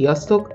Sziasztok!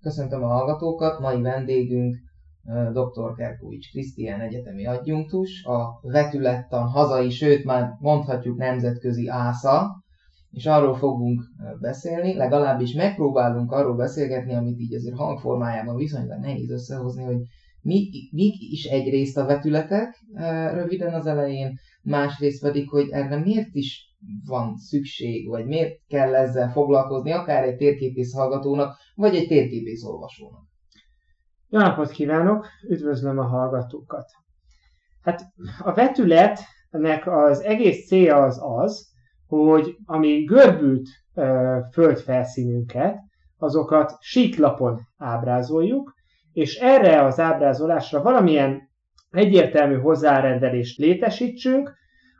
Köszöntöm a hallgatókat, mai vendégünk dr. Kerkovics Krisztián egyetemi adjunktus, a vetülettan hazai, sőt már mondhatjuk nemzetközi ásza, és arról fogunk beszélni, legalábbis megpróbálunk arról beszélgetni, amit így azért hangformájában viszonylag nehéz összehozni, hogy mi, mik is egyrészt a vetületek röviden az elején, másrészt pedig, hogy erre miért is van szükség, vagy miért kell ezzel foglalkozni, akár egy térképész hallgatónak, vagy egy térképész olvasónak. Jó napot kívánok, üdvözlöm a hallgatókat. Hát a vetületnek az egész célja az az, hogy ami görbült ö, földfelszínünket, azokat síklapon ábrázoljuk, és erre az ábrázolásra valamilyen egyértelmű hozzárendelést létesítsünk,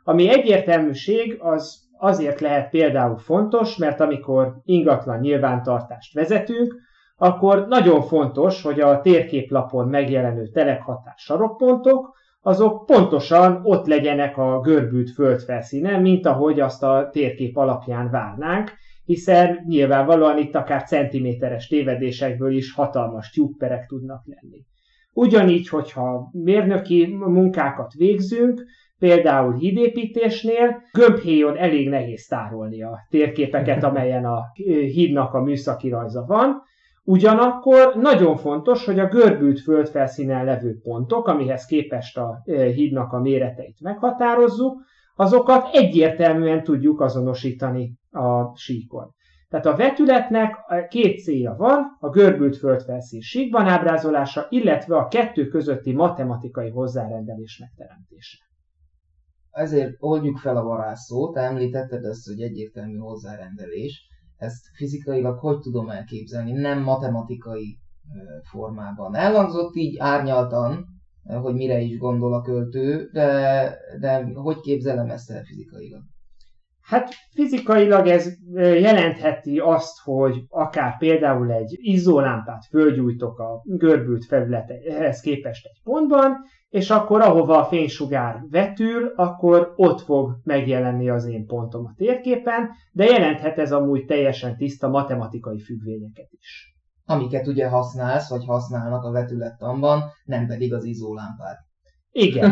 ami egyértelműség az azért lehet például fontos, mert amikor ingatlan nyilvántartást vezetünk, akkor nagyon fontos, hogy a térképlapon megjelenő telekhatás sarokpontok, azok pontosan ott legyenek a görbült földfelszínen, mint ahogy azt a térkép alapján várnánk, hiszen nyilvánvalóan itt akár centiméteres tévedésekből is hatalmas tyúkperek tudnak lenni. Ugyanígy, hogyha mérnöki munkákat végzünk, például hídépítésnél, gömbhéjon elég nehéz tárolni a térképeket, amelyen a hídnak a műszaki rajza van, Ugyanakkor nagyon fontos, hogy a görbült földfelszínen levő pontok, amihez képest a hídnak a méreteit meghatározzuk, azokat egyértelműen tudjuk azonosítani a síkon. Tehát a vetületnek két célja van, a görbült földfelszín síkban ábrázolása, illetve a kettő közötti matematikai hozzárendelés megteremtése. Ezért oldjuk fel a varázsszót, említetted ezt, hogy egyértelmű hozzárendelés. Ezt fizikailag hogy tudom elképzelni, nem matematikai formában. Elhangzott így árnyaltan, hogy mire is gondol a költő, de, de hogy képzelem ezt el fizikailag? Hát fizikailag ez jelentheti azt, hogy akár például egy izzólámpát fölgyújtok a görbült felülethez képest egy pontban, és akkor ahova a fénysugár vetül, akkor ott fog megjelenni az én pontom a térképen, de jelenthet ez amúgy teljesen tiszta matematikai függvényeket is. Amiket ugye használsz, vagy használnak a vetülettanban, nem pedig az izzólámpát. Igen.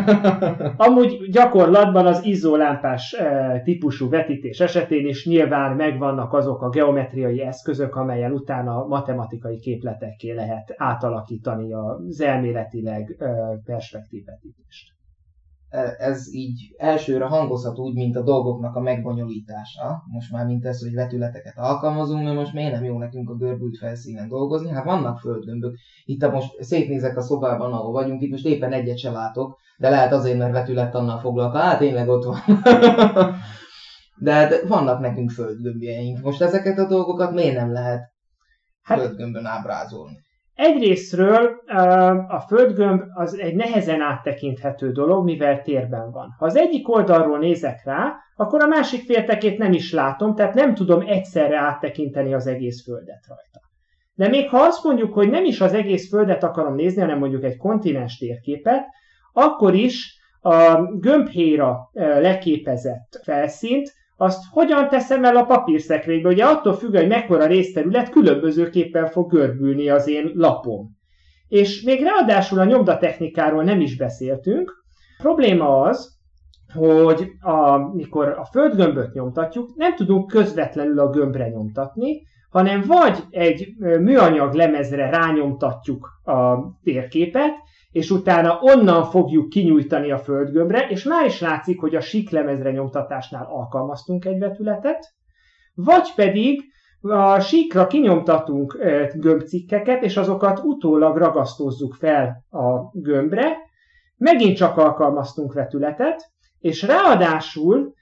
Amúgy gyakorlatban az izzólámpás e, típusú vetítés esetén is nyilván megvannak azok a geometriai eszközök, amelyen utána matematikai képletekké lehet átalakítani az elméletileg e, perspektív vetítést. E, ez így elsőre hangozhat úgy, mint a dolgoknak a megbonyolítása. Most már mint ez, hogy vetületeket alkalmazunk, mert most miért nem jó nekünk a görbült felszínen dolgozni? Hát vannak földgömbök. Itt a most szétnézek a szobában, ahol vagyunk, itt most éppen egyet se látok, de lehet azért, mert vetület annal foglalkozik. Hát tényleg ott van. de, hát vannak nekünk földgömbjeink. Most ezeket a dolgokat miért nem lehet hát, földgömbön ábrázolni? Egyrésztről a földgömb az egy nehezen áttekinthető dolog, mivel térben van. Ha az egyik oldalról nézek rá, akkor a másik féltekét nem is látom, tehát nem tudom egyszerre áttekinteni az egész földet rajta. De még ha azt mondjuk, hogy nem is az egész földet akarom nézni, hanem mondjuk egy kontinens térképet, akkor is a gömbhéra leképezett felszínt azt hogyan teszem el a papírszekrénybe? Ugye attól függ, hogy mekkora részterület különbözőképpen fog görbülni az én lapom. És még ráadásul a nyomdatechnikáról nem is beszéltünk. A probléma az, hogy amikor a földgömböt nyomtatjuk, nem tudunk közvetlenül a gömbre nyomtatni, hanem vagy egy műanyag lemezre rányomtatjuk a térképet, és utána onnan fogjuk kinyújtani a földgömbre, és már is látszik, hogy a síklemezre nyomtatásnál alkalmaztunk egy vetületet, vagy pedig A síkra kinyomtatunk gömbcikkeket, és azokat utólag ragasztózzuk fel a gömbre, megint csak alkalmaztunk vetületet, és ráadásul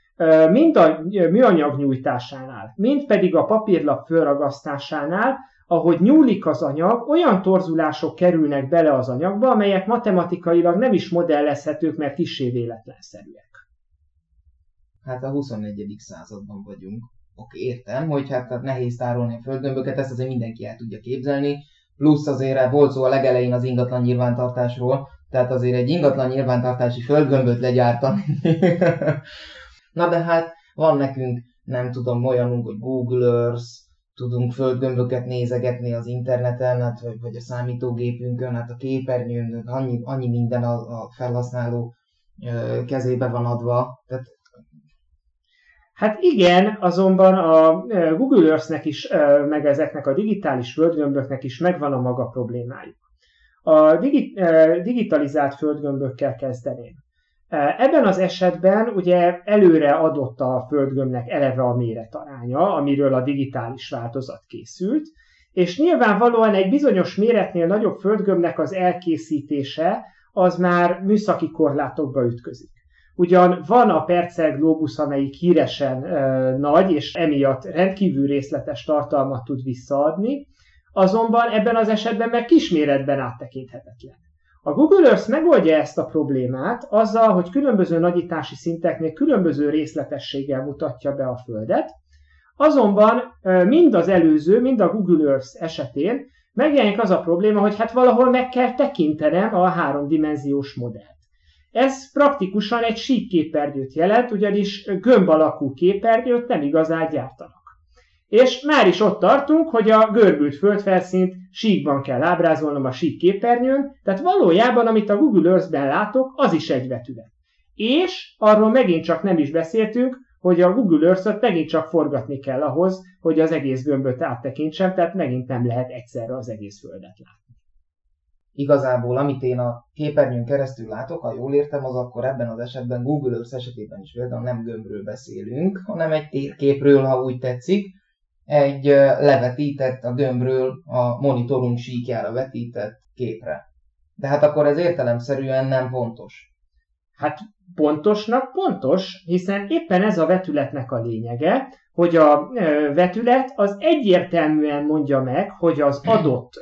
mind a műanyag nyújtásánál, mind pedig a papírlap fölragasztásánál, ahogy nyúlik az anyag, olyan torzulások kerülnek bele az anyagba, amelyek matematikailag nem is modellezhetők, mert kissé véletlenszerűek. Hát a 21. században vagyunk. Oké, értem, hogy hát, hát nehéz tárolni a földgömböket, ezt azért mindenki el tudja képzelni. Plusz azért volt szó a legelején az ingatlan nyilvántartásról, tehát azért egy ingatlan nyilvántartási földgömböt legyártani. Na de hát van nekünk, nem tudom, olyanunk, hogy Google Earth, tudunk földgömböket nézegetni az interneten, hát, vagy, vagy a számítógépünkön, hát a képernyőn, annyi, annyi minden a, a felhasználó ö, kezébe van adva. Tehát... Hát igen, azonban a Google Earth-nek is, meg ezeknek a digitális földgömböknek is megvan a maga problémájuk. A digitalizált földgömbökkel kezdeném. Ebben az esetben ugye előre adott a földgömbnek eleve a méretaránya, amiről a digitális változat készült, és nyilvánvalóan egy bizonyos méretnél nagyobb földgömbnek az elkészítése az már műszaki korlátokba ütközik. Ugyan van a Percel Globus, amelyik híresen e, nagy, és emiatt rendkívül részletes tartalmat tud visszaadni, azonban ebben az esetben meg kisméretben áttekinthetetlen. A Google Earth megoldja ezt a problémát azzal, hogy különböző nagyítási szinteknél különböző részletességgel mutatja be a Földet, azonban mind az előző, mind a Google Earth esetén megjelenik az a probléma, hogy hát valahol meg kell tekintenem a háromdimenziós modellt. Ez praktikusan egy síkképernyőt jelent, ugyanis gömb alakú képernyőt nem igazán gyártanak. És már is ott tartunk, hogy a görbült földfelszínt síkban kell ábrázolnom a sík képernyőn, tehát valójában, amit a Google Earth-ben látok, az is egy vetület. És arról megint csak nem is beszéltünk, hogy a Google Earth-ot megint csak forgatni kell ahhoz, hogy az egész gömböt áttekintsem, tehát megint nem lehet egyszerre az egész földet látni. Igazából, amit én a képernyőn keresztül látok, ha jól értem, az akkor ebben az esetben Google Earth esetében is például nem gömbről beszélünk, hanem egy térképről, ha úgy tetszik, egy levetített a gömbről a monitorunk síkjára vetített képre. De hát akkor ez értelemszerűen nem pontos. Hát pontosnak pontos, hiszen éppen ez a vetületnek a lényege, hogy a vetület az egyértelműen mondja meg, hogy az adott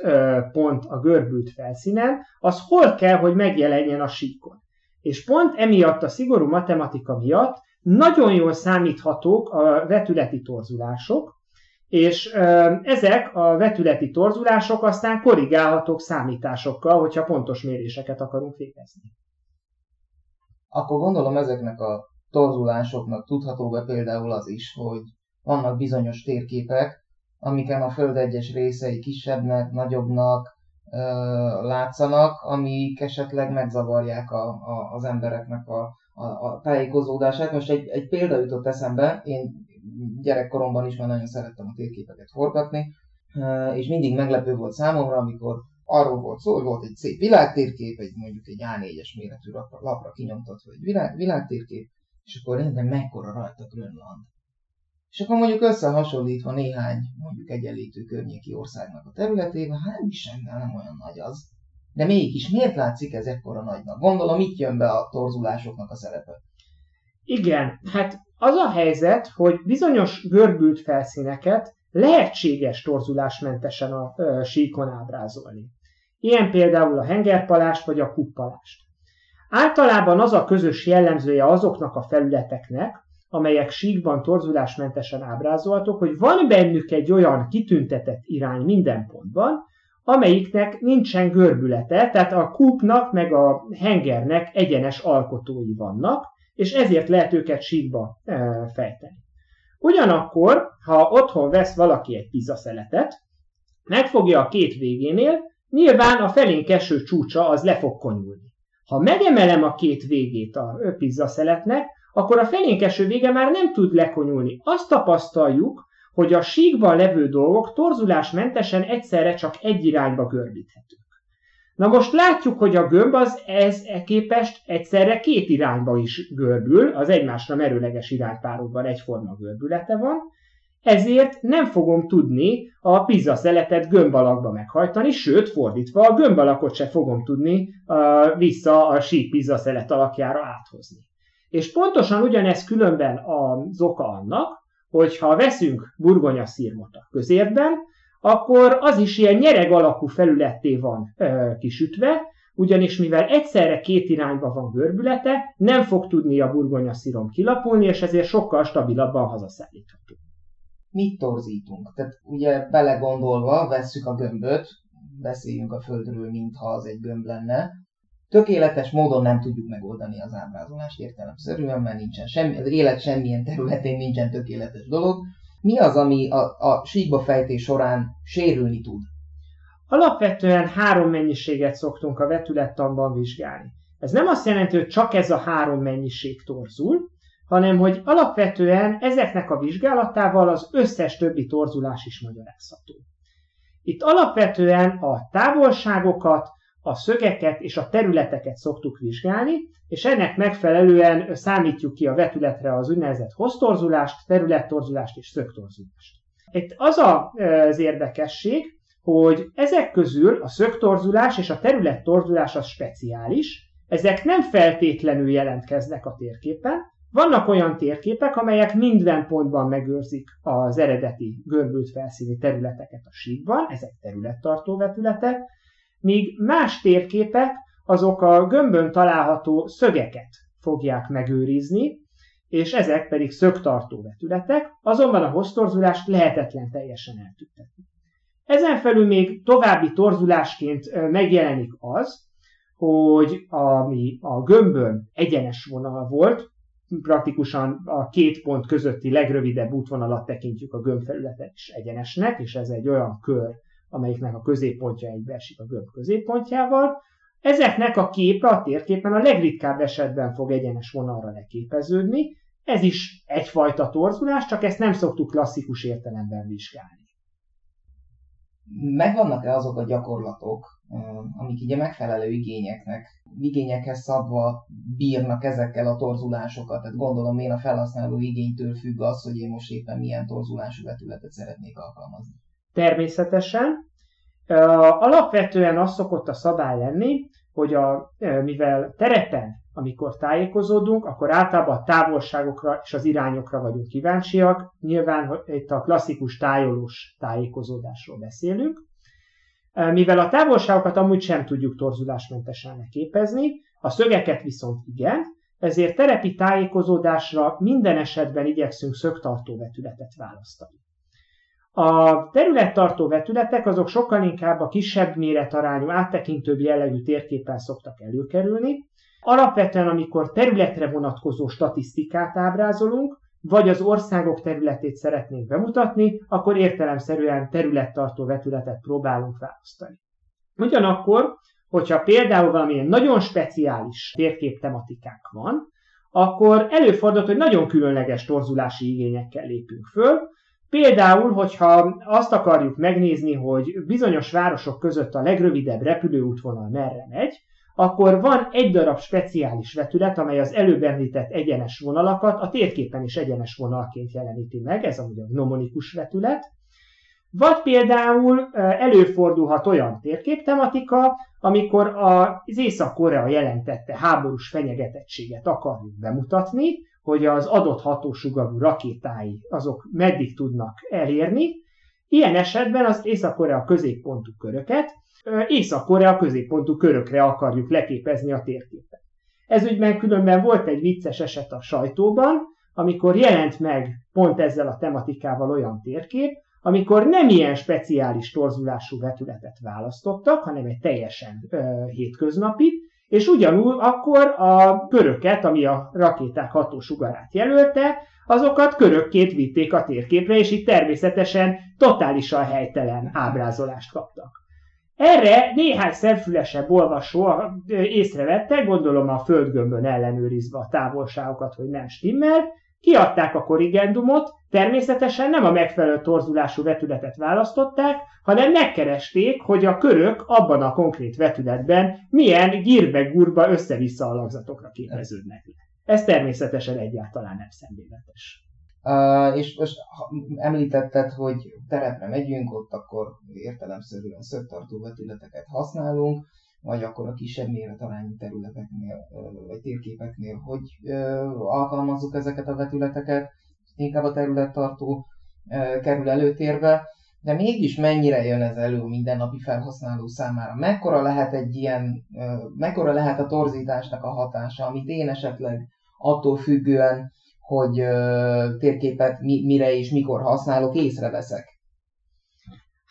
pont a görbült felszínen, az hol kell, hogy megjelenjen a síkon. És pont emiatt a szigorú matematika miatt nagyon jól számíthatók a vetületi torzulások, és ezek a vetületi torzulások aztán korrigálhatók számításokkal, hogyha pontos méréseket akarunk végezni. Akkor gondolom ezeknek a torzulásoknak tudható be például az is, hogy vannak bizonyos térképek, amiken a Föld egyes részei kisebbnek, nagyobbnak ö, látszanak, amik esetleg megzavarják a, a, az embereknek a, a, a tájékozódását. Most egy, egy példa jutott eszembe, én gyerekkoromban is már nagyon szerettem a térképeket forgatni, és mindig meglepő volt számomra, amikor arról volt szó, hogy volt egy szép világtérkép, egy mondjuk egy A4-es méretű lapra, lapra kinyomtatva egy világ, világtérkép, és akkor rendben mekkora rajta Grönland. És akkor mondjuk összehasonlítva néhány mondjuk egyenlítő környéki országnak a területével, hát nem is nem olyan nagy az. De mégis miért látszik ez ekkora nagynak? Gondolom itt jön be a torzulásoknak a szerepe. Igen, hát az a helyzet, hogy bizonyos görbült felszíneket lehetséges torzulásmentesen a ö, síkon ábrázolni. Ilyen például a hengerpalást vagy a kuppalást. Általában az a közös jellemzője azoknak a felületeknek, amelyek síkban torzulásmentesen ábrázolhatók, hogy van bennük egy olyan kitüntetett irány minden pontban, amelyiknek nincsen görbülete, tehát a kúpnak meg a hengernek egyenes alkotói vannak, és ezért lehet őket síkba fejteni. Ugyanakkor, ha otthon vesz valaki egy pizzaszeletet, megfogja a két végénél, nyilván a felénk eső csúcsa az le fog konyulni. Ha megemelem a két végét a pizzaszeletnek, akkor a felénk eső vége már nem tud lekonyulni. Azt tapasztaljuk, hogy a síkban levő dolgok torzulásmentesen egyszerre csak egy irányba görbíthetők. Na most látjuk, hogy a gömb az ez e képest egyszerre két irányba is görbül, az egymásra merőleges iránypárokban egyforma görbülete van, ezért nem fogom tudni a pizza szeletet gömb alakba meghajtani, sőt, fordítva, a gömb alakot se fogom tudni uh, vissza a sík pizza szelet alakjára áthozni. És pontosan ugyanez különben az oka annak, hogy ha veszünk burgonya szírmot a közérben, akkor az is ilyen nyereg alakú felületté van ö, kisütve, ugyanis mivel egyszerre két irányba van görbülete, nem fog tudni a burgonya szírom kilapulni, és ezért sokkal stabilabban hazaszállítható. Mit torzítunk? Tehát ugye belegondolva vesszük a gömböt, beszéljünk a földről, mintha az egy gömb lenne, tökéletes módon nem tudjuk megoldani az ábrázolást értelemszerűen, mert nincsen semmi, az élet semmilyen területén nincsen tökéletes dolog. Mi az, ami a, a síkba fejtés során sérülni tud? Alapvetően három mennyiséget szoktunk a vetülettanban vizsgálni. Ez nem azt jelenti, hogy csak ez a három mennyiség torzul, hanem hogy alapvetően ezeknek a vizsgálatával az összes többi torzulás is magyarázható. Itt alapvetően a távolságokat, a szögeket és a területeket szoktuk vizsgálni, és ennek megfelelően számítjuk ki a vetületre az úgynevezett hoztorzulást, területtorzulást és szögtorzulást. Itt az a, az érdekesség, hogy ezek közül a szögtorzulás és a területtorzulás az speciális, ezek nem feltétlenül jelentkeznek a térképen, vannak olyan térképek, amelyek minden pontban megőrzik az eredeti görbült felszíni területeket a síkban, ezek területtartó vetületek, míg más térképek azok a gömbön található szögeket fogják megőrizni, és ezek pedig szögtartó vetületek, azonban a hoztorzulást lehetetlen teljesen eltüntetni. Ezen felül még további torzulásként megjelenik az, hogy ami a gömbön egyenes vonal volt, praktikusan a két pont közötti legrövidebb útvonalat tekintjük a gömbfelületet is egyenesnek, és ez egy olyan kör, amelyiknek a középpontja egybeesik a gömb középpontjával. Ezeknek a képe a térképen a legritkább esetben fog egyenes vonalra leképeződni. Ez is egyfajta torzulás, csak ezt nem szoktuk klasszikus értelemben vizsgálni. Megvannak-e azok a gyakorlatok, amik így megfelelő igényeknek, igényekhez szabva bírnak ezekkel a torzulásokat? Tehát gondolom én a felhasználó igénytől függ az, hogy én most éppen milyen torzulású vetületet szeretnék alkalmazni. Természetesen. Alapvetően az szokott a szabály lenni, hogy a, mivel terepen, amikor tájékozódunk, akkor általában a távolságokra és az irányokra vagyunk kíváncsiak. Nyilván itt a klasszikus tájolós tájékozódásról beszélünk. Mivel a távolságokat amúgy sem tudjuk torzulásmentesen leképezni, a szögeket viszont igen, ezért terepi tájékozódásra minden esetben igyekszünk szögtartó vetületet választani. A területtartó vetületek azok sokkal inkább a kisebb méretarányú, áttekintőbb jellegű térképen szoktak előkerülni. Alapvetően, amikor területre vonatkozó statisztikát ábrázolunk, vagy az országok területét szeretnénk bemutatni, akkor értelemszerűen területtartó vetületet próbálunk választani. Ugyanakkor, hogyha például valamilyen nagyon speciális térkép tematikánk van, akkor előfordul, hogy nagyon különleges torzulási igényekkel lépünk föl, Például, hogyha azt akarjuk megnézni, hogy bizonyos városok között a legrövidebb repülőútvonal merre megy, akkor van egy darab speciális vetület, amely az előbb említett egyenes vonalakat a térképen is egyenes vonalként jeleníti meg, ez amúgy a gnomonikus vetület. Vagy például előfordulhat olyan térképtematika, amikor az Észak-Korea jelentette háborús fenyegetettséget akarjuk bemutatni, hogy az adott hatósugarú rakétái azok meddig tudnak elérni. Ilyen esetben az Észak-Korea középpontú köröket Észak-Korea középpontú körökre akarjuk leképezni a térképet. Ez ügyben különben volt egy vicces eset a sajtóban, amikor jelent meg pont ezzel a tematikával olyan térkép, amikor nem ilyen speciális torzulású vetületet választottak, hanem egy teljesen ö, hétköznapi, és ugyanúgy akkor a köröket, ami a rakéták hatósugarát jelölte, azokat körökként vitték a térképre, és itt természetesen totálisan helytelen ábrázolást kaptak. Erre néhány szemfülesebb olvasó észrevette, gondolom a földgömbön ellenőrizve a távolságokat, hogy nem stimmel, kiadták a korrigendumot, természetesen nem a megfelelő torzulású vetületet választották, hanem megkeresték, hogy a körök abban a konkrét vetületben milyen gírbe-gurba össze-vissza alakzatokra képeződnek. Ez természetesen egyáltalán nem szemléletes. Uh, és most említetted, hogy terepre megyünk, ott akkor értelemszerűen szögtartó vetületeket használunk, vagy akkor a kisebb méretarányú területeknél, vagy térképeknél, hogy alkalmazzuk ezeket a vetületeket, inkább a területtartó kerül előtérbe, de mégis mennyire jön ez elő mindennapi felhasználó számára? Mekkora lehet egy ilyen, mekkora lehet a torzításnak a hatása, amit én esetleg attól függően, hogy térképet mire és mikor használok, észreveszek?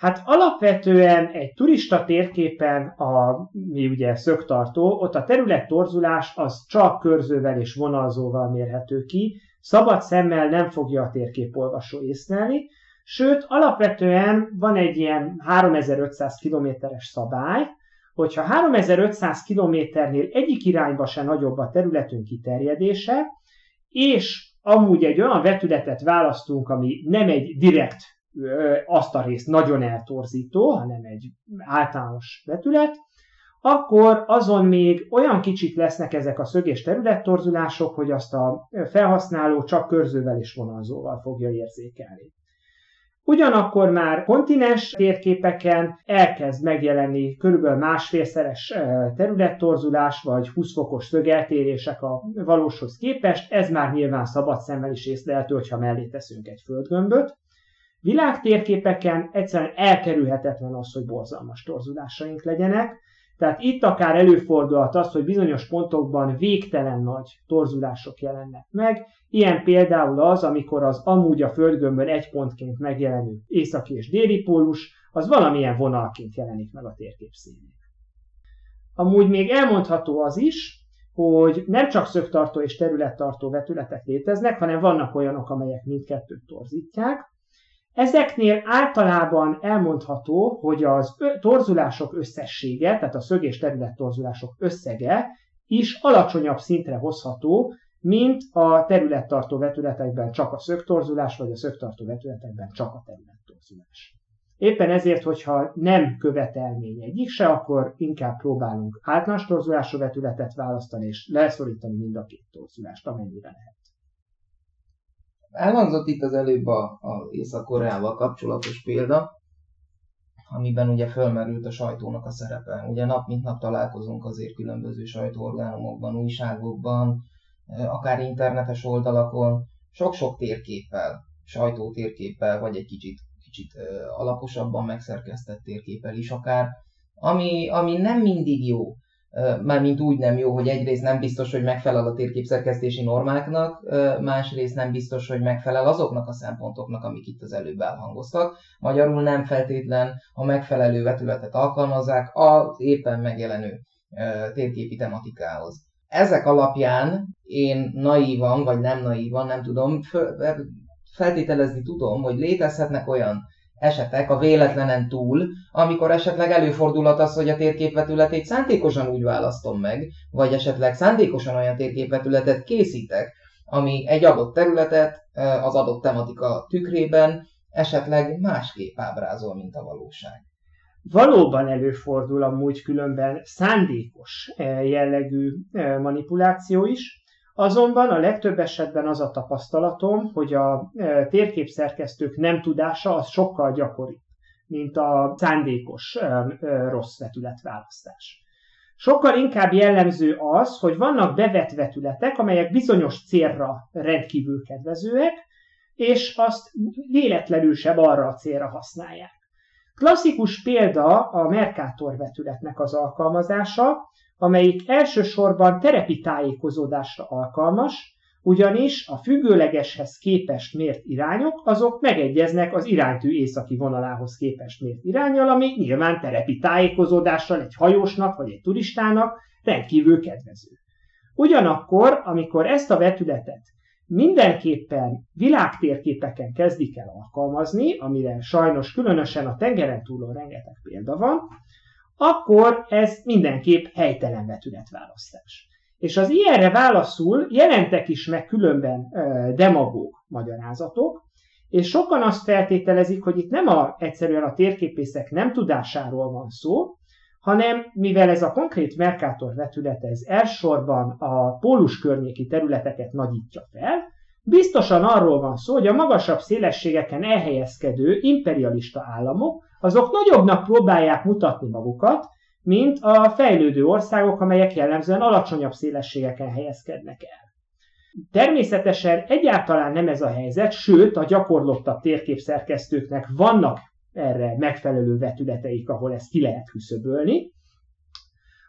Hát alapvetően egy turista térképen, a, mi ugye szögtartó, ott a terület torzulás az csak körzővel és vonalzóval mérhető ki, szabad szemmel nem fogja a térképolvasó észlelni, sőt alapvetően van egy ilyen 3500 kilométeres szabály, hogyha 3500 kilométernél egyik irányba se nagyobb a területünk kiterjedése, és amúgy egy olyan vetületet választunk, ami nem egy direkt azt a részt nagyon eltorzító, hanem egy általános vetület, akkor azon még olyan kicsik lesznek ezek a szög- és területtorzulások, hogy azt a felhasználó csak körzővel és vonalzóval fogja érzékelni. Ugyanakkor már kontinens térképeken elkezd megjelenni kb. másfélszeres területtorzulás vagy 20 fokos szögeltérések a valóshoz képest, ez már nyilván szabad szemmel is észlelhető, hogyha mellé teszünk egy földgömböt. Világtérképeken egyszerűen elkerülhetetlen az, hogy borzalmas torzulásaink legyenek, tehát itt akár előfordulhat az, hogy bizonyos pontokban végtelen nagy torzulások jelennek meg. Ilyen például az, amikor az amúgy a földgömbön egy pontként megjelenő északi és déli pólus, az valamilyen vonalként jelenik meg a térkép színén. Amúgy még elmondható az is, hogy nem csak szögtartó és területtartó vetületek léteznek, hanem vannak olyanok, amelyek mindkettőt torzítják. Ezeknél általában elmondható, hogy az torzulások összessége, tehát a szög és terület torzulások összege is alacsonyabb szintre hozható, mint a területtartó vetületekben csak a szögtorzulás, vagy a szögtartó vetületekben csak a területtorzulás. Éppen ezért, hogyha nem követelmény egyik se, akkor inkább próbálunk általános torzulású vetületet választani, és leszorítani mind a két torzulást, amennyire lehet. Elhangzott itt az előbb a, a Észak-Koreával kapcsolatos példa, amiben ugye fölmerült a sajtónak a szerepe. Ugye nap mint nap találkozunk azért különböző sajtóorgánumokban, újságokban, akár internetes oldalakon, sok-sok térképpel, sajtótérképpel, vagy egy kicsit, kicsit alaposabban megszerkesztett térképpel is akár, ami, ami nem mindig jó mármint úgy nem jó, hogy egyrészt nem biztos, hogy megfelel a térképszerkesztési normáknak, másrészt nem biztos, hogy megfelel azoknak a szempontoknak, amik itt az előbb elhangoztak. Magyarul nem feltétlen a megfelelő vetületet alkalmazzák az éppen megjelenő térképi tematikához. Ezek alapján én naívan, vagy nem naívan, nem tudom, feltételezni tudom, hogy létezhetnek olyan esetek a véletlenen túl, amikor esetleg előfordulhat az, hogy a térképvetületét szándékosan úgy választom meg, vagy esetleg szándékosan olyan térképvetületet készítek, ami egy adott területet az adott tematika tükrében esetleg másképp ábrázol, mint a valóság. Valóban előfordul amúgy különben szándékos jellegű manipuláció is, Azonban a legtöbb esetben az a tapasztalatom, hogy a e, térképszerkesztők nem tudása az sokkal gyakoribb, mint a szándékos e, e, rossz vetületválasztás. Sokkal inkább jellemző az, hogy vannak bevett vetületek, amelyek bizonyos célra rendkívül kedvezőek, és azt véletlenül sem arra a célra használják. Klasszikus példa a Mercator vetületnek az alkalmazása, amelyik elsősorban terepi tájékozódásra alkalmas, ugyanis a függőlegeshez képest mért irányok, azok megegyeznek az iránytű északi vonalához képest mért irányjal, ami nyilván terepi tájékozódással egy hajósnak vagy egy turistának rendkívül kedvező. Ugyanakkor, amikor ezt a vetületet mindenképpen világtérképeken kezdik el alkalmazni, amire sajnos különösen a tengeren túlon rengeteg példa van, akkor ez mindenképp helytelen vetületválasztás. És az ilyenre válaszul jelentek is meg különben demagóg magyarázatok, és sokan azt feltételezik, hogy itt nem a, egyszerűen a térképészek nem tudásáról van szó, hanem mivel ez a konkrét Mercator vetület ez elsősorban a pólus környéki területeket nagyítja fel, Biztosan arról van szó, hogy a magasabb szélességeken elhelyezkedő imperialista államok, azok nagyobbnak próbálják mutatni magukat, mint a fejlődő országok, amelyek jellemzően alacsonyabb szélességeken helyezkednek el. Természetesen egyáltalán nem ez a helyzet, sőt a gyakorlottabb térképszerkesztőknek vannak erre megfelelő vetületeik, ahol ezt ki lehet küszöbölni.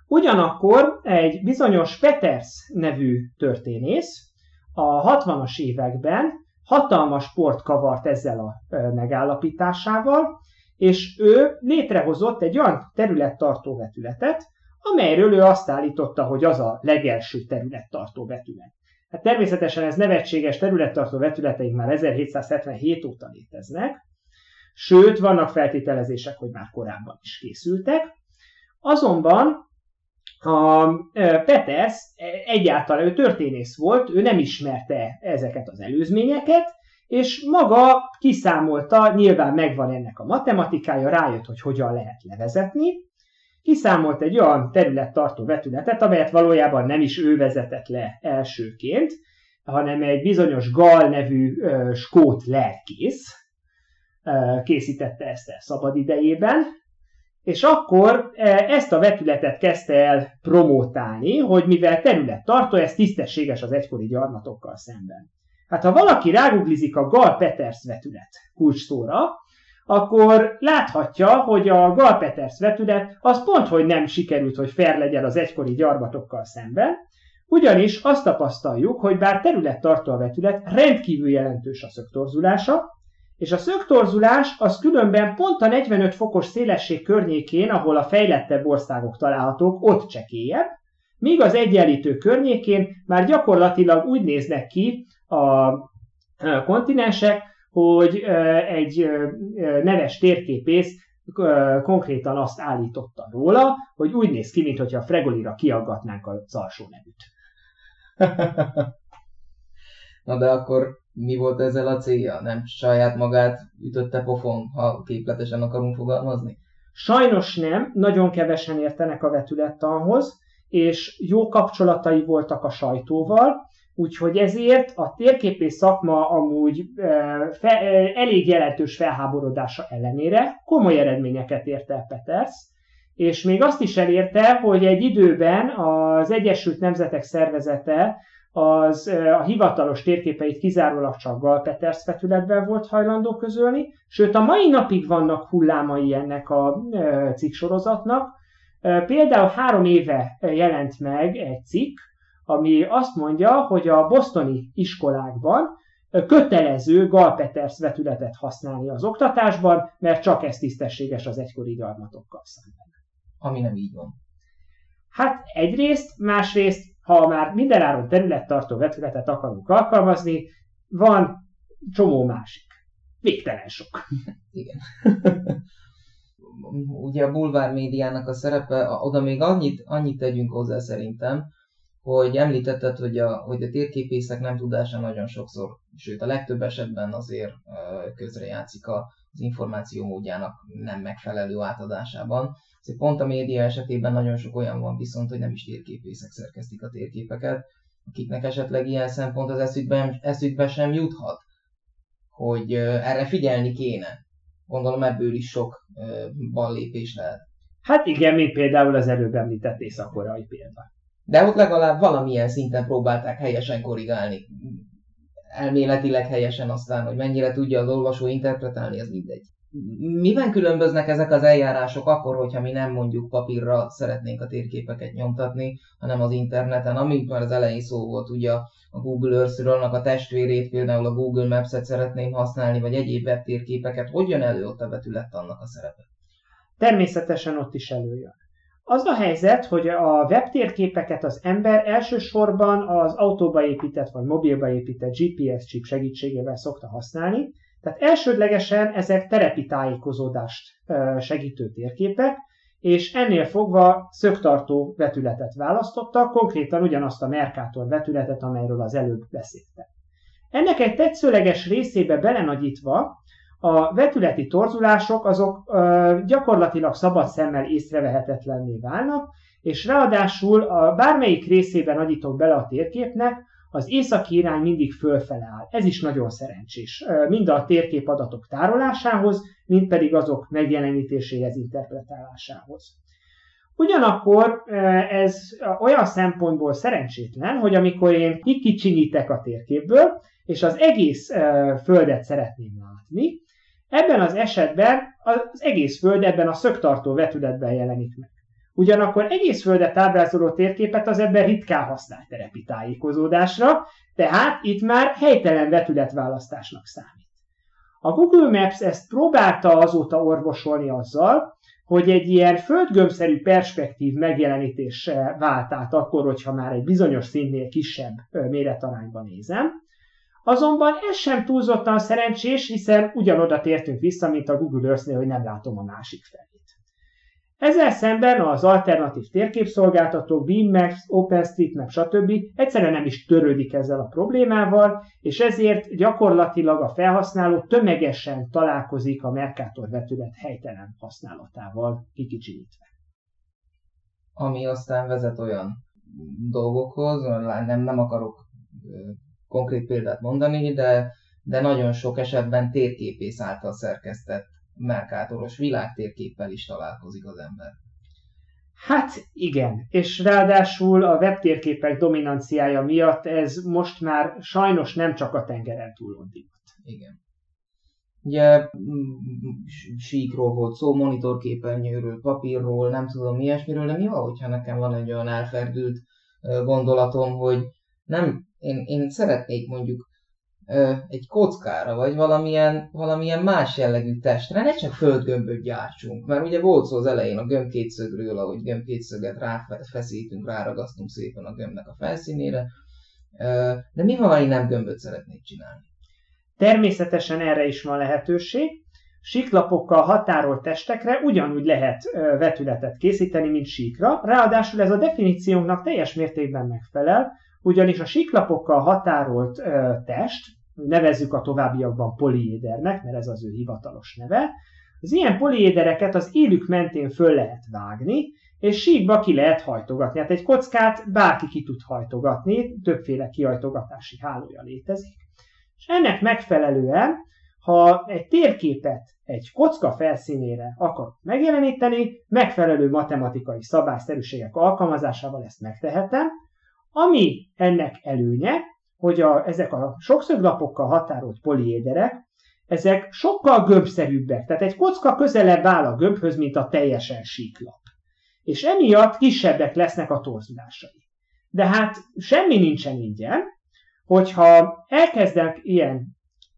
Ugyanakkor egy bizonyos Peters nevű történész a 60-as években hatalmas sport kavart ezzel a megállapításával, és ő létrehozott egy olyan területtartó vetületet, amelyről ő azt állította, hogy az a legelső területtartó vetület. Hát természetesen ez nevetséges területtartó vetületeink már 1777 óta léteznek, sőt, vannak feltételezések, hogy már korábban is készültek. Azonban a Peters egyáltalán ő történész volt, ő nem ismerte ezeket az előzményeket, és maga kiszámolta, nyilván megvan ennek a matematikája, rájött, hogy hogyan lehet levezetni, kiszámolt egy olyan területtartó vetületet, amelyet valójában nem is ő vezetett le elsőként, hanem egy bizonyos Gal nevű ö, skót lelkész készítette ezt el szabad idejében, és akkor ezt a vetületet kezdte el promotálni, hogy mivel területtartó, ez tisztességes az egykori gyarmatokkal szemben. Hát ha valaki ráguglizik a Gal Peters vetület kulcsszóra, akkor láthatja, hogy a Gal Peters vetület az pont, hogy nem sikerült, hogy fair legyen az egykori gyarmatokkal szemben, ugyanis azt tapasztaljuk, hogy bár területtartó a vetület, rendkívül jelentős a szögtorzulása, és a szögtorzulás az különben pont a 45 fokos szélesség környékén, ahol a fejlettebb országok találhatók, ott csekélyebb, míg az egyenlítő környékén már gyakorlatilag úgy néznek ki a kontinensek, hogy egy neves térképész konkrétan azt állította róla, hogy úgy néz ki, mintha a Fregolira kiaggatnánk az alsó nevűt. Na de akkor mi volt ezzel a célja? Nem saját magát ütötte pofon, ha képletesen akarunk fogalmazni? Sajnos nem, nagyon kevesen értenek a vetülettanhoz, és jó kapcsolatai voltak a sajtóval, úgyhogy ezért a térképész szakma amúgy fe, elég jelentős felháborodása ellenére komoly eredményeket ért el Peters, és még azt is elérte, hogy egy időben az Egyesült Nemzetek Szervezete az a hivatalos térképeit kizárólag csak Galpeters vetületben volt hajlandó közölni, sőt a mai napig vannak hullámai ennek a cikksorozatnak. Például három éve jelent meg egy cikk, ami azt mondja, hogy a bosztoni iskolákban kötelező Galpeters vetületet használni az oktatásban, mert csak ez tisztességes az egykori gyarmatokkal szemben. Ami nem így van. Hát egyrészt, másrészt ha már mindenáron területtartó vetületet akarunk alkalmazni, van csomó másik. Végtelen sok. Igen. Ugye a bulvár médiának a szerepe, oda még annyit, annyit tegyünk hozzá szerintem, hogy említetted, hogy a, hogy a térképészek nem tudása nagyon sokszor, sőt a legtöbb esetben azért közrejátszik az információ módjának nem megfelelő átadásában. Szóval pont a média esetében nagyon sok olyan van viszont, hogy nem is térképészek szerkesztik a térképeket, akiknek esetleg ilyen szempont az eszükbe, eszükbe sem juthat, hogy erre figyelni kéne. Gondolom ebből is sok ballépés lehet. Hát igen, mint például az előbb említett észak-koreai példa. De ott legalább valamilyen szinten próbálták helyesen korrigálni. Elméletileg helyesen aztán, hogy mennyire tudja az olvasó interpretálni, az mindegy miben különböznek ezek az eljárások akkor, hogyha mi nem mondjuk papírra szeretnénk a térképeket nyomtatni, hanem az interneten, amit már az elején szó volt, ugye a Google Earth-ről, a testvérét, például a Google Maps-et szeretném használni, vagy egyéb webtérképeket, hogy jön elő ott a vetület annak a szerepe? Természetesen ott is előjön. Az a helyzet, hogy a webtérképeket az ember elsősorban az autóba épített vagy mobilba épített GPS chip segítségével szokta használni, tehát elsődlegesen ezek terepi tájékozódást segítő térképek, és ennél fogva szögtartó vetületet választottak, konkrétan ugyanazt a Mercator vetületet, amelyről az előbb beszéltem. Ennek egy tetszőleges részébe belenagyítva a vetületi torzulások azok ö, gyakorlatilag szabad szemmel észrevehetetlenné válnak, és ráadásul a bármelyik részében nagyítok bele a térképnek, az északi irány mindig fölfele áll. Ez is nagyon szerencsés. Mind a térképadatok tárolásához, mind pedig azok megjelenítéséhez, interpretálásához. Ugyanakkor ez olyan szempontból szerencsétlen, hogy amikor én kikicsinyítek a térképből, és az egész földet szeretném látni, ebben az esetben az egész föld ebben a szögtartó vetületben jelenik meg. Ugyanakkor egész földet ábrázoló térképet az ebben ritkán használt terepi tájékozódásra, tehát itt már helytelen vetületválasztásnak számít. A Google Maps ezt próbálta azóta orvosolni azzal, hogy egy ilyen földgömbszerű perspektív megjelenítés vált át akkor, hogyha már egy bizonyos szintnél kisebb méretarányban nézem. Azonban ez sem túlzottan szerencsés, hiszen ugyanoda tértünk vissza, mint a Google Earth-nél, hogy nem látom a másik felét. Ezzel szemben az alternatív térképszolgáltatók, BeamMaps, OpenStreetMap, stb. egyszerűen nem is törődik ezzel a problémával, és ezért gyakorlatilag a felhasználó tömegesen találkozik a Mercator vetület helytelen használatával kikicsinyítve. Ami aztán vezet olyan dolgokhoz, nem, nem akarok konkrét példát mondani, de, de nagyon sok esetben térképész által szerkesztett Mercatoros világtérképpel is találkozik az ember. Hát igen, és ráadásul a webtérképek dominanciája miatt ez most már sajnos nem csak a tengeren túlon divat. Igen. Ugye síkról volt szó, monitorképernyőről, papírról, nem tudom mi ilyesmiről, de mi van, hogyha nekem van egy olyan elferdült gondolatom, hogy nem, én, én szeretnék mondjuk egy kockára, vagy valamilyen, valamilyen más jellegű testre, ne csak földgömböt gyártsunk, mert ugye volt szó az elején a gömbkétszögről, ahogy gömbkétszöget ráfeszítünk, ráragasztunk szépen a gömbnek a felszínére, de mi van, ha én nem gömböt szeretnék csinálni? Természetesen erre is van lehetőség. Síklapokkal határolt testekre ugyanúgy lehet vetületet készíteni, mint síkra, ráadásul ez a definíciónknak teljes mértékben megfelel, ugyanis a síklapokkal határolt ö, test, nevezzük a továbbiakban poliédernek, mert ez az ő hivatalos neve, az ilyen poliédereket az élük mentén föl lehet vágni, és síkba ki lehet hajtogatni. Hát egy kockát bárki ki tud hajtogatni, többféle kihajtogatási hálója létezik. És ennek megfelelően, ha egy térképet egy kocka felszínére akar megjeleníteni, megfelelő matematikai szabályszerűségek alkalmazásával ezt megtehetem, ami ennek előnye, hogy a, ezek a sokszöglapokkal határolt poliéderek, ezek sokkal gömbszerűbbek, tehát egy kocka közelebb áll a gömbhöz, mint a teljesen síklap. És emiatt kisebbek lesznek a torzulásai. De hát semmi nincsen ingyen, hogyha elkezdek ilyen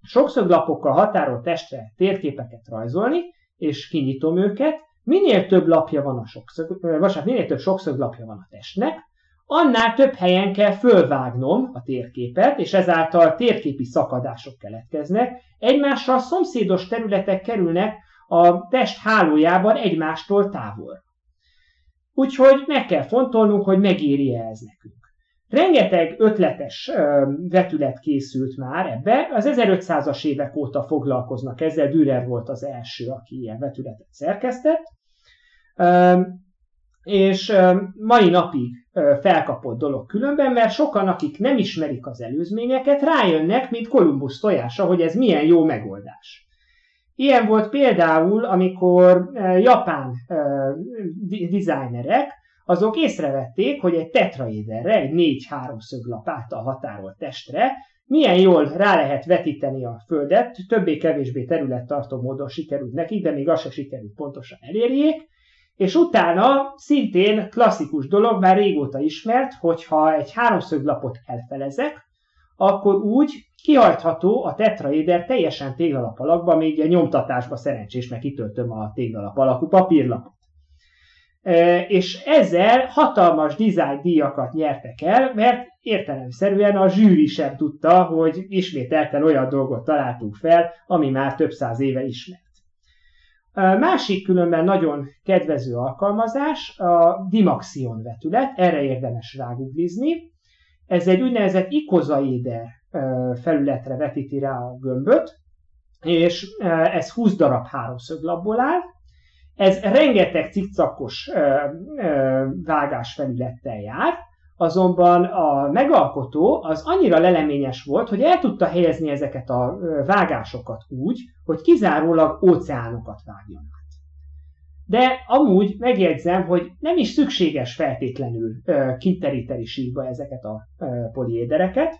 sokszöglapokkal határolt testre térképeket rajzolni, és kinyitom őket, minél több lapja van a sokszög, vagy minél több sokszöglapja van a testnek, annál több helyen kell fölvágnom a térképet, és ezáltal térképi szakadások keletkeznek, egymással szomszédos területek kerülnek a test hálójában egymástól távol. Úgyhogy meg kell fontolnunk, hogy megéri-e ez nekünk. Rengeteg ötletes vetület készült már ebbe, az 1500-as évek óta foglalkoznak ezzel, Dürer volt az első, aki ilyen vetületet szerkesztett. És mai napig felkapott dolog különben, mert sokan, akik nem ismerik az előzményeket, rájönnek, mint Kolumbusz tojása, hogy ez milyen jó megoldás. Ilyen volt például, amikor japán designerek, azok észrevették, hogy egy tetraéderre, egy négy háromszöglap által határolt testre milyen jól rá lehet vetíteni a Földet, többé-kevésbé területtartó módon sikerült nekik, de még az se sikerült pontosan elérjék, és utána szintén klasszikus dolog, már régóta ismert, hogyha egy háromszöglapot elfelezek, akkor úgy kihajtható a tetraéder teljesen téglalap alakba, még a nyomtatásba szerencsés, mert kitöltöm a téglalap alakú papírlapot. E, és ezzel hatalmas design díjakat nyertek el, mert értelemszerűen a zsűri sem tudta, hogy ismételten olyan dolgot találtunk fel, ami már több száz éve ismert. Másik különben nagyon kedvező alkalmazás a Dimaxion vetület, erre érdemes ráguglizni. Ez egy úgynevezett ikozaéder felületre vetíti rá a gömböt, és ez 20 darab háromszöglapból áll. Ez rengeteg cikcakos vágás felülettel jár, azonban a megalkotó az annyira leleményes volt, hogy el tudta helyezni ezeket a vágásokat úgy, hogy kizárólag óceánokat vágjon át. De amúgy megjegyzem, hogy nem is szükséges feltétlenül kiteríteni síkba ezeket a poliédereket.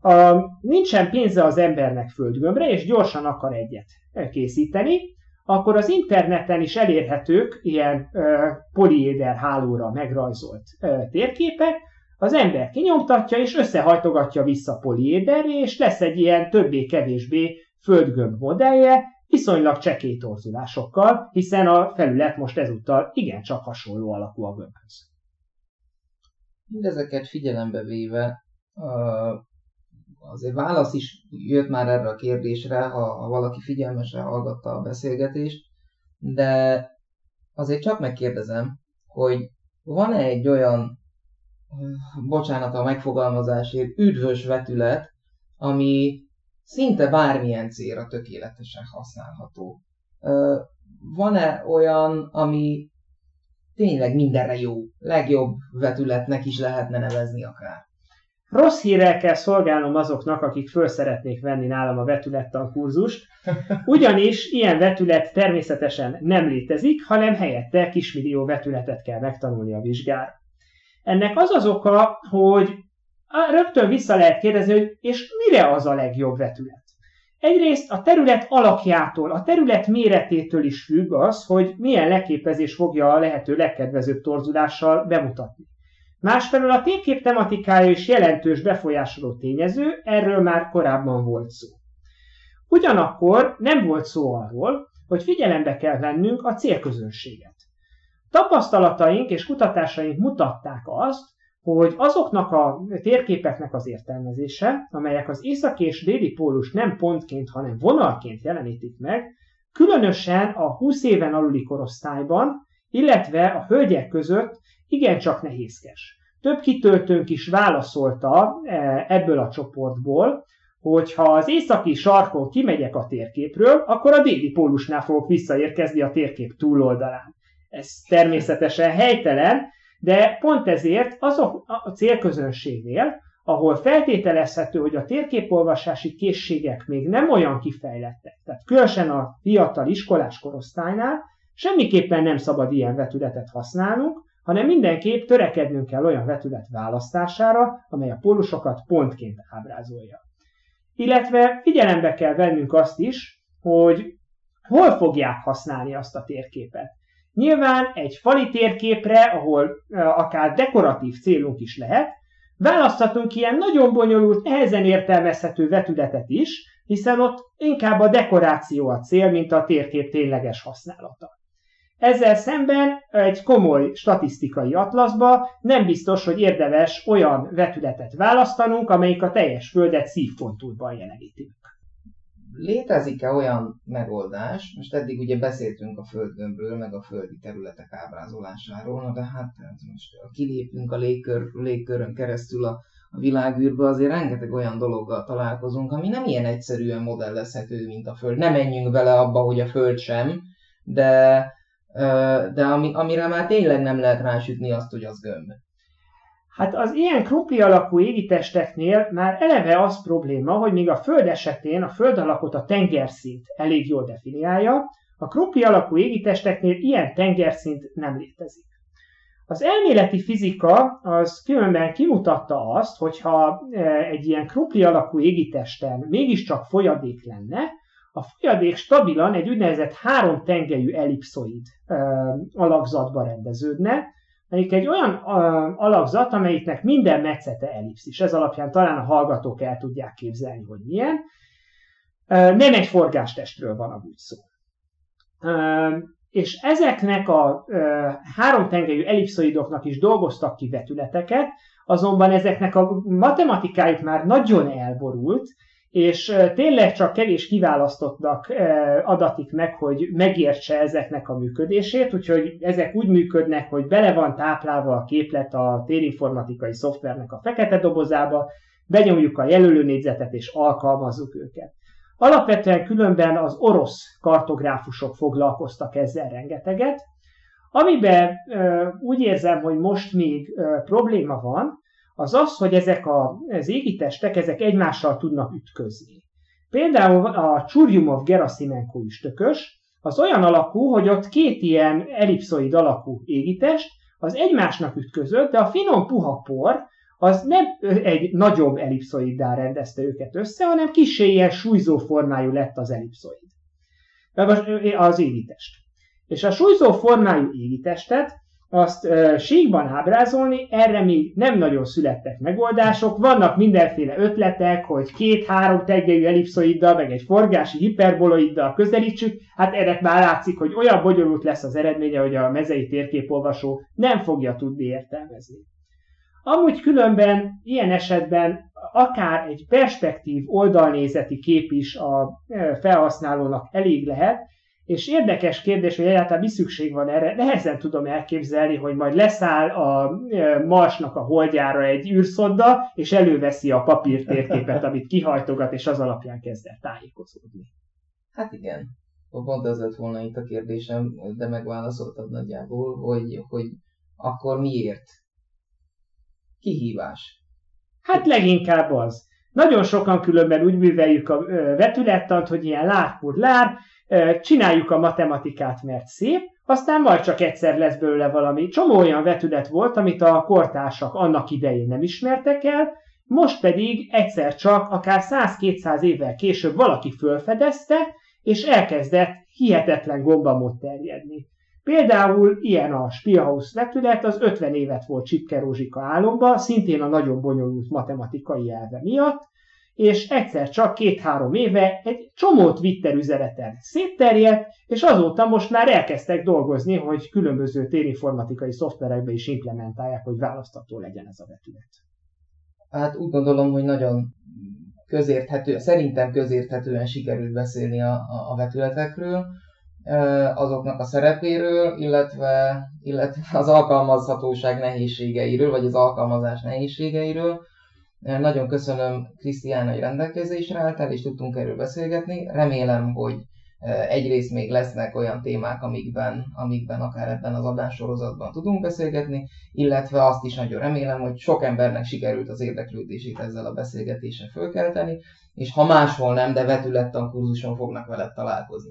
A, nincsen pénze az embernek földgömbre, és gyorsan akar egyet készíteni, akkor az interneten is elérhetők ilyen ö, poliéder hálóra megrajzolt ö, térképek, az ember kinyomtatja és összehajtogatja vissza poliéderre, és lesz egy ilyen többé-kevésbé földgömb modellje, viszonylag csekély torzulásokkal, hiszen a felület most ezúttal igencsak hasonló alakú a gömbhöz. Mindezeket figyelembe véve azért válasz is jött már erre a kérdésre, ha, ha valaki figyelmesen hallgatta a beszélgetést, de azért csak megkérdezem, hogy van-e egy olyan, bocsánat a megfogalmazásért, üdvös vetület, ami szinte bármilyen célra tökéletesen használható. Van-e olyan, ami tényleg mindenre jó, legjobb vetületnek is lehetne nevezni akár? Rossz hírrel kell szolgálnom azoknak, akik föl szeretnék venni nálam a vetülettan kurzust, ugyanis ilyen vetület természetesen nem létezik, hanem helyette kismillió vetületet kell megtanulni a vizsgára. Ennek az az oka, hogy rögtön vissza lehet kérdezni, hogy és mire az a legjobb vetület? Egyrészt a terület alakjától, a terület méretétől is függ az, hogy milyen leképezés fogja a lehető legkedvezőbb torzulással bemutatni. Másfelől a térkép tematikája is jelentős befolyásoló tényező, erről már korábban volt szó. Ugyanakkor nem volt szó arról, hogy figyelembe kell vennünk a célközönséget. Tapasztalataink és kutatásaink mutatták azt, hogy azoknak a térképeknek az értelmezése, amelyek az északi és déli pólus nem pontként, hanem vonalként jelenítik meg, különösen a 20 éven aluli korosztályban, illetve a hölgyek között igencsak nehézkes. Több kitöltőnk is válaszolta e, ebből a csoportból, hogy ha az északi sarkon kimegyek a térképről, akkor a déli pólusnál fogok visszaérkezni a térkép túloldalán. Ez természetesen helytelen, de pont ezért azok a célközönségnél, ahol feltételezhető, hogy a térképolvasási készségek még nem olyan kifejlettek, tehát különösen a fiatal iskolás korosztálynál, semmiképpen nem szabad ilyen vetületet használnunk, hanem mindenképp törekednünk kell olyan vetület választására, amely a pólusokat pontként ábrázolja. Illetve figyelembe kell vennünk azt is, hogy hol fogják használni azt a térképet. Nyilván egy fali térképre, ahol akár dekoratív célunk is lehet, választhatunk ilyen nagyon bonyolult, nehezen értelmezhető vetületet is, hiszen ott inkább a dekoráció a cél, mint a térkép tényleges használata. Ezzel szemben egy komoly statisztikai atlaszba nem biztos, hogy érdemes olyan vetületet választanunk, amelyik a teljes földet szívkonturban jeleníti. Létezik-e olyan megoldás, most eddig ugye beszéltünk a földgömbről, meg a földi területek ábrázolásáról, na de hát most kilépünk a légkör, légkörön keresztül a, a világűrbe, azért rengeteg olyan dologgal találkozunk, ami nem ilyen egyszerűen modellezhető, mint a Föld. Nem menjünk bele abba, hogy a Föld sem, de de ami, amire már tényleg nem lehet rásütni azt, hogy az gömb. Hát az ilyen krumpli alakú égitesteknél már eleve az probléma, hogy még a Föld esetén a Föld alakot a tengerszint elég jól definiálja, a krumpli alakú égitesteknél ilyen tengerszint nem létezik. Az elméleti fizika az különben kimutatta azt, hogyha egy ilyen krumpli alakú égitesten mégiscsak folyadék lenne, a folyadék stabilan egy úgynevezett három tengelyű ellipszoid alakzatba rendeződne, amelyik egy olyan alakzat, amelyiknek minden metszete ellipszis. Ez alapján talán a hallgatók el tudják képzelni, hogy milyen. Nem egy forgástestről van úgy szó. És ezeknek a háromtengelyű ellipszoidoknak is dolgoztak ki vetületeket, azonban ezeknek a matematikájuk már nagyon elborult, és tényleg csak kevés kiválasztottnak adatik meg, hogy megértse ezeknek a működését, úgyhogy ezek úgy működnek, hogy bele van táplálva a képlet a térinformatikai szoftvernek a fekete dobozába, benyomjuk a jelölőnégyzetet és alkalmazzuk őket. Alapvetően különben az orosz kartográfusok foglalkoztak ezzel rengeteget, amiben úgy érzem, hogy most még probléma van, az az, hogy ezek a, az égitestek ezek egymással tudnak ütközni. Például a Churyumov Gerasimenko üstökös, az olyan alakú, hogy ott két ilyen ellipszoid alakú égitest, az egymásnak ütközött, de a finom puha por az nem egy nagyobb ellipszoiddá rendezte őket össze, hanem kisé ilyen súlyzó formájú lett az ellipszoid. Az égitest. És a súlyzó formájú égitestet azt uh, síkban ábrázolni, erre még nem nagyon születtek megoldások, vannak mindenféle ötletek, hogy két-három tengelyű ellipszoiddal, meg egy forgási hiperboloiddal közelítsük, hát ennek már látszik, hogy olyan bonyolult lesz az eredménye, hogy a mezei térképolvasó nem fogja tudni értelmezni. Amúgy különben ilyen esetben akár egy perspektív oldalnézeti kép is a felhasználónak elég lehet, és érdekes kérdés, hogy egyáltalán mi szükség van erre. Nehezen tudom elképzelni, hogy majd leszáll a Marsnak a holdjára egy űrszodda, és előveszi a papírtérképet, amit kihajtogat, és az alapján kezd el tájékozódni. Hát igen. Pont ez lett volna itt a kérdésem, de megválaszoltad nagyjából, hogy, hogy akkor miért? Kihívás. Hát leginkább az. Nagyon sokan különben úgy műveljük a vetülettant, hogy ilyen lárpur lár, csináljuk a matematikát, mert szép, aztán majd csak egyszer lesz belőle valami. Csomó olyan vetület volt, amit a kortársak annak idején nem ismertek el, most pedig egyszer csak, akár 100-200 évvel később valaki fölfedezte, és elkezdett hihetetlen gombamot terjedni. Például ilyen a Spielhaus vetület, az 50 évet volt Csipke Rózsika álomba, szintén a nagyon bonyolult matematikai elve miatt, és egyszer csak két-három éve egy csomó Twitter üzeneten szétterjedt, és azóta most már elkezdtek dolgozni, hogy különböző térinformatikai szoftverekbe is implementálják, hogy választható legyen ez a vetület. Hát úgy gondolom, hogy nagyon közérthető, szerintem közérthetően sikerült beszélni a, a, a vetületekről, azoknak a szerepéről, illetve, illetve az alkalmazhatóság nehézségeiről, vagy az alkalmazás nehézségeiről. Nagyon köszönöm Krisztián, hogy rendelkezésre álltál, és tudtunk erről beszélgetni. Remélem, hogy egyrészt még lesznek olyan témák, amikben, amikben akár ebben az adássorozatban tudunk beszélgetni, illetve azt is nagyon remélem, hogy sok embernek sikerült az érdeklődését ezzel a beszélgetéssel fölkelteni, és ha máshol nem, de vetülettan kurzuson fognak veled találkozni.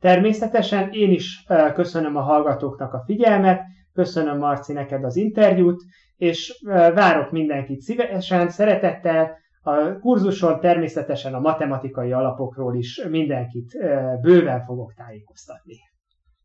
Természetesen én is köszönöm a hallgatóknak a figyelmet, köszönöm Marci neked az interjút, és várok mindenkit szívesen, szeretettel. A kurzuson természetesen a matematikai alapokról is mindenkit bőven fogok tájékoztatni.